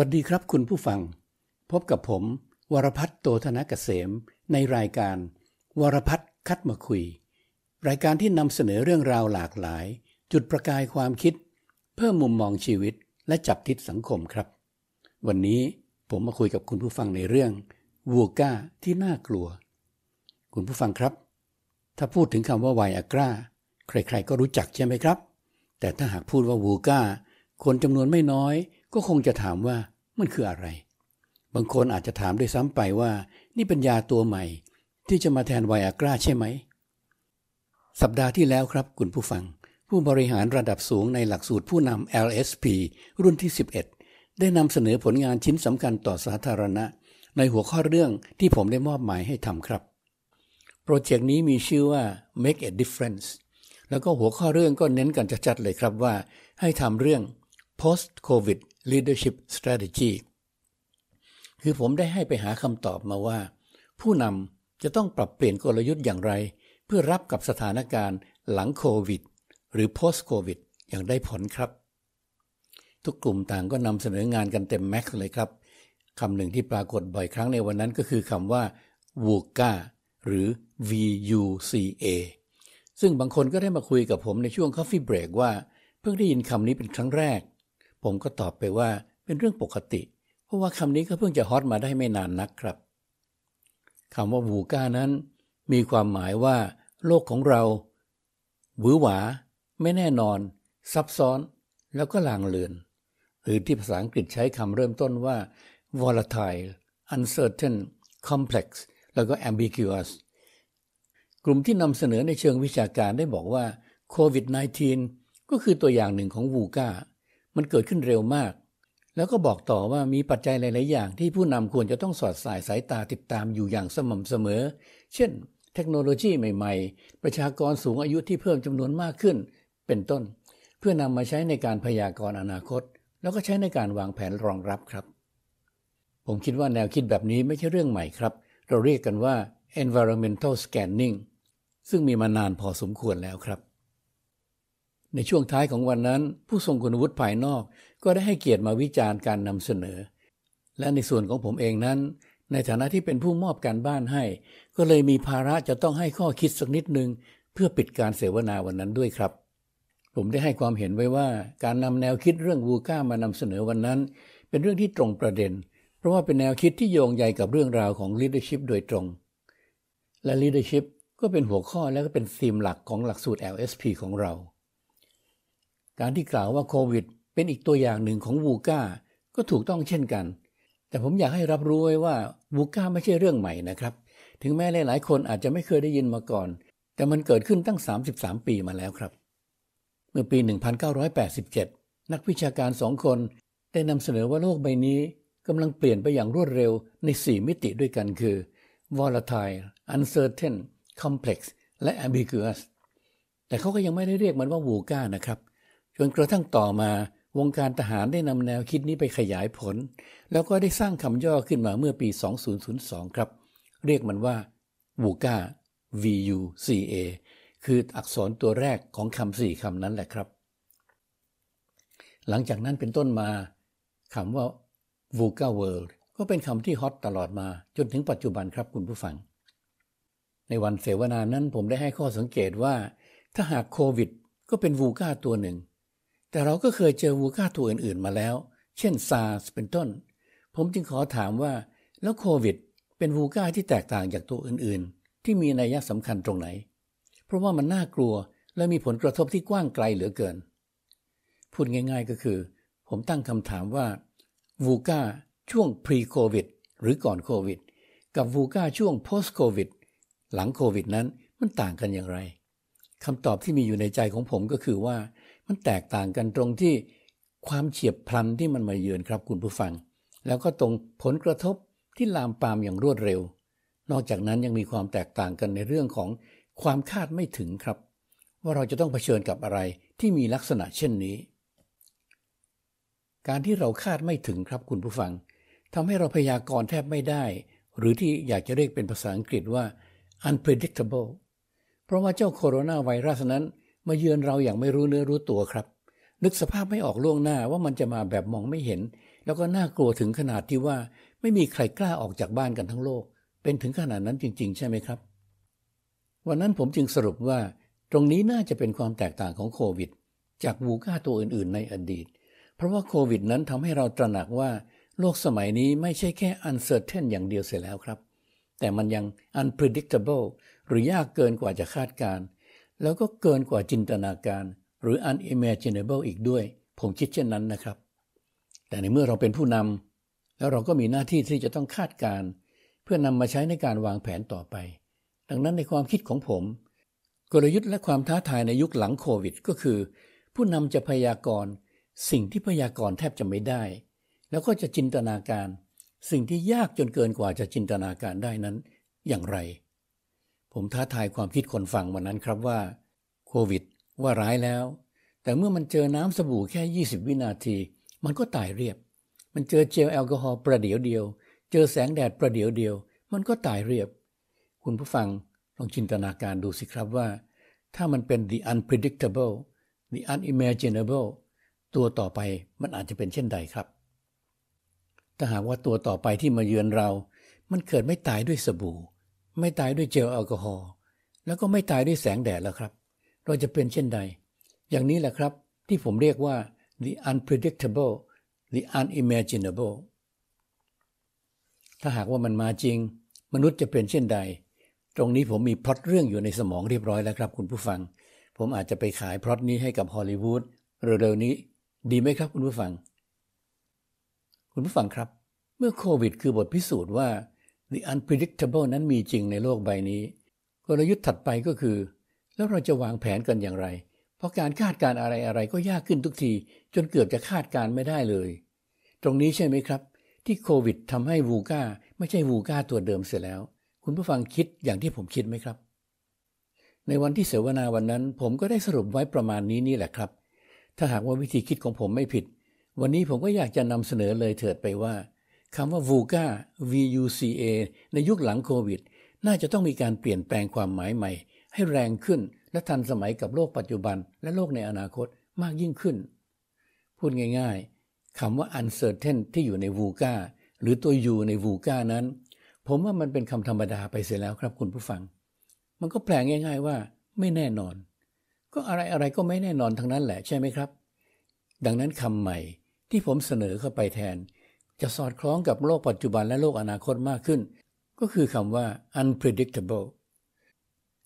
วัสดีครับคุณผู้ฟัง พบกับผม วรพัฒน์โตธนกเกษม ในรายการ วรพัฒน์คัดมาคุย รายการที่นำเสนอเรื่องราวหลากหลาย จุดประกายความคิด เพิ่มมุมมองชีวิตและจับทิศสังคมครับ วันนี้ผมมาคุยกับคุณผู้ฟังในเรื่องวูก้าที่น่ากลัว คุณผู้ฟังครับ ถ้าพูดถึงคำว่าไวอากราใครๆก็รู้จักใช่ไหมครับ แต่ถ้าหากพูดว่าวูก้าคนจำนวนไม่น้อย ก็คงจะถามว่ามันคืออะไร บางคนอาจจะถามด้วยซ้ำไปว่า นี่เป็นยาตัวใหม่ ที่จะมาแทนไวอากราใช่ไหม สัปดาห์ที่แล้วครับคุณผู้ฟัง ผู้บริหารระดับสูงในหลักสูตรผู้นำ LSP รุ่นที่ 11 ได้นำเสนอผลงานชิ้นสำคัญต่อสาธารณะ ในหัวข้อเรื่องที่ผมได้มอบหมายให้ทำครับ โปรเจกต์นี้มีชื่อว่า Make a Difference แล้วก็หัวข้อเรื่องก็เน้นกันจัดๆเลยครับว่า ให้ทำเรื่อง post covid leadership strategy คือผมได้ให้ไปหาคำตอบมาว่า ผู้นำจะต้องปรับเปลี่ยนกลยุทธ์อย่างไร เพื่อรับกับสถานการณ์หลังโควิด หรือ post covid อย่างได้ผลครับ ทุกกลุ่มต่างก็นำเสนองานกันเต็มแม็กซ์เลยครับคำหนึ่งที่ปรากฏบ่อยครั้งในวันนั้นก็คือคำว่า VUCA หรือ VUCA ซึ่งบางคนก็ได้มาคุยกับผมในช่วง Coffee Break ว่า เพิ่งได้ยินคำนี้เป็นครั้งแรก ผมก็ตอบไปว่าเป็นเรื่องปกติ เพราะว่าคำนี้ก็เพิ่งจะฮอตมาได้ไม่นานนักครับคำว่าวูก้านั้น มีความหมายว่า โลกของเราหวือหวา ไม่แน่นอน ซับซ้อน แล้วก็ลางเลือน หรือที่ภาษาอังกฤษใช้คำเริ่มต้นว่า volatile uncertain complex แล้วก็ ambiguous กลุ่มที่นำเสนอในเชิงวิชาการได้บอกว่าโควิด -19 ก็คือตัวอย่างหนึ่งของวูก้า มันเกิดขึ้นเร็วมาก แล้วก็บอกต่อว่ามีปัจจัยหลาย ๆ อย่าง ที่ผู้นำควรจะต้องสอดสายสายตาติดตามอยู่อย่างสม่ำเสมอ เช่น เทคโนโลยีใหม่ ๆ ประชากรสูงอายุที่เพิ่มจำนวนมากขึ้น เป็นต้น เพื่อนำมาใช้ในการพยากรณ์อนาคต แล้วก็ใช้ในการวางแผนรองรับครับ ผมคิดว่าแนวคิดแบบนี้ไม่ใช่เรื่องใหม่ครับ เราเรียกกันว่า environmental scanning ซึ่งมีมานานพอสมควรแล้วครับ ในช่วงท้ายของวันนั้น ผู้ทรงคุณวุฒิภายนอก ก็ได้ให้เกียรติมาวิจารณ์การนำเสนอ และในส่วนของผมเองนั้น ในฐานะที่เป็นผู้มอบการบ้านให้ ก็เลยมีภาระจะต้องให้ข้อคิดสักนิดนึง เพื่อปิดการเสวนาวันนั้นด้วยครับ ผมได้ให้ความเห็นไว้ว่า การนำแนวคิดเรื่องวูก้ามานำเสนอวันนั้น เป็นเรื่องที่ตรงประเด็น เพราะว่าเป็นแนวคิดที่โยงใยกับเรื่องราวของ leadership โดยตรง และ leadership ก็เป็นหัวข้อและก็เป็นธีมหลักของหลักสูตร LSP ของเรา การที่กล่าวว่าโควิด เป็นอีกตัวอย่างหนึ่งของวูก้าก็ถูกต้องเช่นกัน แต่ผมอยากให้รับรู้ไว้ว่าวูก้าไม่ใช่เรื่องใหม่นะครับ ถึงแม้หลาย ๆ คนอาจจะไม่เคยได้ยินมาก่อน แต่มันเกิดขึ้นตั้ง 33 ปีมาแล้วครับ เมื่อปี 1987 นักวิชาการสองคนได้นำเสนอว่าโลกใบนี้กำลังเปลี่ยนไปอย่างรวดเร็วใน 4 มิติด้วยกันคือ volatile uncertain complex และ ambiguous แต่เขาก็ยังไม่ได้เรียกมันว่าวูก้านะครับ จนกระทั่งต่อมาวงการทหารได้นำแนวคิดนี้ไปขยายผล แล้วก็ได้สร้างคำย่อขึ้นมาเมื่อปี 2002 ครับ เรียกมันว่าวูกา VUCA คืออักษรตัวแรกของคำสี่คำนั้นแหละครับ หลังจากนั้นเป็นต้นมาคำว่า VUCA World ก็เป็นคำที่ฮอตตลอดมาจนถึงปัจจุบันครับคุณผู้ฟัง ในวันเสวนานั้นผมได้ให้ข้อสังเกตว่า ถ้าหากโควิด ก็เป็นวูก้าตัวหนึ่ง แต่เราก็เคยเจอวูก้าตัวอื่นๆมาแล้ว เช่นซาร์สเป็นต้น ผมจึงขอถามว่าแล้วโควิด เป็นวูก้าที่แตกต่างจากตัวอื่นๆ ที่มีนัยสำคัญตรงไหน เพราะว่ามันน่ากลัวและมีผลกระทบที่กว้างไกลเหลือเกิน พูดง่าย ๆก็คือ ผมตั้งคำถามว่าวูก้าช่วง pre covid หรือก่อนโควิด กับวูก้าช่วง post covid หลังโควิดนั้นมันต่างกันอย่างไรคำตอบที่มีอยู่ในใจของผมก็คือว่า มันแตกต่างกันตรงที่ความเฉียบพลันที่มันมาเยือนครับคุณผู้ฟัง แล้วก็ตรงผลกระทบที่ลามปามอย่างรวดเร็ว นอกจากนั้นยังมีความแตกต่างกันในเรื่องของความคาดไม่ถึงครับ ว่าเราจะต้องเผชิญกับอะไรที่มีลักษณะเช่นนี้ การที่เราคาดไม่ถึงครับคุณผู้ฟังทำให้เราพยากรณ์แทบไม่ได้ หรือที่อยากจะเรียกเป็นภาษาอังกฤษว่า unpredictable เพราะว่าเจ้าโคโรนาไวรัสนั้น มาเยือนเราอย่างไม่รู้เนื้อรู้ตัวครับ นึกสภาพไม่ออกล่วงหน้าว่ามันจะมาแบบมองไม่เห็น แล้วก็น่ากลัวถึงขนาดที่ว่าไม่มีใครกล้าออกจากบ้านกันทั้งโลก เป็นถึงขนาดนั้นจริง ๆ ใช่ไหมครับ วันนั้นผมจึงสรุปว่า ตรงนี้น่าจะเป็นความแตกต่างของโควิด จากวูก้าตัวอื่น ๆ ในอดีต เพราะว่าโควิดนั้นทำให้เราตระหนักว่าโลกสมัยนี้ไม่ใช่แค่ uncertain อย่างเดียวเสียแล้วครับ แต่มันยัง unpredictable หรือยากเกินกว่าจะคาดการ แล้วก็เกินกว่าจินตนาการ หรือ unimaginable อีกด้วย ผมคิดเช่นนั้นนะครับ แต่ในเมื่อเราเป็นผู้นำแล้วเราก็มีหน้าที่ที่จะต้องคาดการ เพื่อนำมาใช้ในการวางแผนต่อไป ดังนั้นในความคิดของผม กลยุทธ์และความท้าทายในยุคหลังโควิด ก็คือ ผู้นำจะพยากรณ์สิ่งที่พยากรณ์แทบจะไม่ได้ แล้วก็จะจินตนาการ สิ่งที่ยากจนเกินกว่าจะจินตนาการได้นั้น อย่างไร ผมท้าทายความคิดคนฟังวันนั้นครับว่า โควิด ว่าร้ายแล้ว แต่เมื่อมันเจอน้ำสบู่แค่ 20 วินาที มันก็ตายเรียบ มันเจอเจลแอลกอฮอล์ประเดี๋ยวเดียว เจอแสงแดดประเดี๋ยวเดียว มันก็ตายเรียบ คุณผู้ฟังลองจินตนาการดูสิครับว่า ถ้ามันเป็น the unpredictable the unimaginable ตัวต่อไปมันอาจจะเป็นเช่นใดครับ ถ้าหากว่าตัวต่อไปที่มาเยือนเรา มันเกิดไม่ตายด้วยสบู่ ไม่ตายด้วยเจลแอลกอฮอล์แล้วก็ไม่ตายด้วยแสงแดดแล้วครับ เราจะเป็นเช่นใด อย่างนี้แหละครับที่ผมเรียกว่า the unpredictable the unimaginable ถ้าหากว่ามันมาจริง มนุษย์จะเป็นเช่นใด ตรงนี้ผมมีพล็อตเรื่องอยู่ในสมองเรียบร้อยแล้วครับ คุณผู้ฟัง ผมอาจจะไปขายพล็อตนี้ให้กับฮอลลีวูดเร็วๆนี้ ดีไหมครับคุณผู้ฟัง คุณผู้ฟังครับ เมื่อโควิดคือบทพิสูจน์ว่า the unpredictable นั้นมีจริงในโลกใบนี้ กลยุทธ์ถัดไปก็คือ แล้วเราจะวางแผนกันอย่างไร เพราะการคาดการอะไรอะไรก็ยากขึ้นทุกที จนเกือบจะคาดการไม่ได้เลย ตรงนี้ใช่ไหมครับ ที่โควิดทำให้วูก้าไม่ใช่วูก้าตัวเดิมเสียแล้ว คุณผู้ฟังคิดอย่างที่ผมคิดไหมครับ ในวันที่เสวนาวันนั้น ผมก็ได้สรุปไว้ประมาณนี้นี่แหละครับ ถ้าหากว่าวิธีคิดของผมไม่ผิด วันนี้ผมก็อยากจะนำเสนอเลยเถิดไปว่า คำว่า VUCA VUCA ในยุคหลังโควิด น่าจะต้องมีการเปลี่ยนแปลงความหมายใหม่ ให้แรงขึ้นและทันสมัยกับโลกปัจจุบัน และโลกในอนาคตมากยิ่งขึ้น พูดง่ายๆคำว่า uncertain ที่อยู่ใน VUCA หรือตัว U ใน VUCA นั้น ผมว่ามันเป็นคำธรรมดาไปเสียแล้วครับคุณผู้ฟัง มันก็แปลง่าย ๆว่า ไม่แน่นอน ก็อะไรอะไรก็ไม่แน่นอนทั้งนั้นแหละใช่ไหมครับ ดังนั้นคำใหม่ที่ผมเสนอเข้าไปแทน จะสอดคล้องกับโลกปัจจุบันและโลกอนาคตมากขึ้น ก็คือคำว่า unpredictable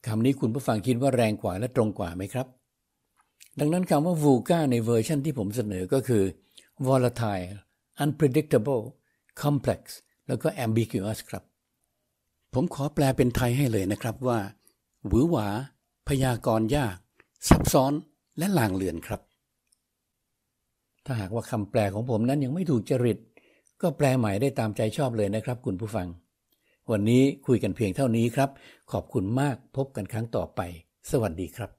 คำนี้คุณผู้ฟังคิดว่าแรงกว่าและตรงกว่าไหมครับ ดังนั้นคำว่า VUCA ในเวอร์ชันที่ผมเสนอก็คือ volatile unpredictable complex แล้วก็ ambiguous ครับ ผมขอแปลเป็นไทยให้เลยนะครับว่าหวือหวา พยากรณ์ยาก ซับซ้อนและลางเลือนครับ ถ้าหากว่าคำแปลของผมนั้นยังไม่ถูกจริต ก็แปลใหม่ได้ตามใจชอบเลยนะครับ คุณผู้ฟัง วันนี้คุยกันเพียงเท่านี้ครับ ขอบคุณมากพบกันครั้งต่อไป สวัสดีครับ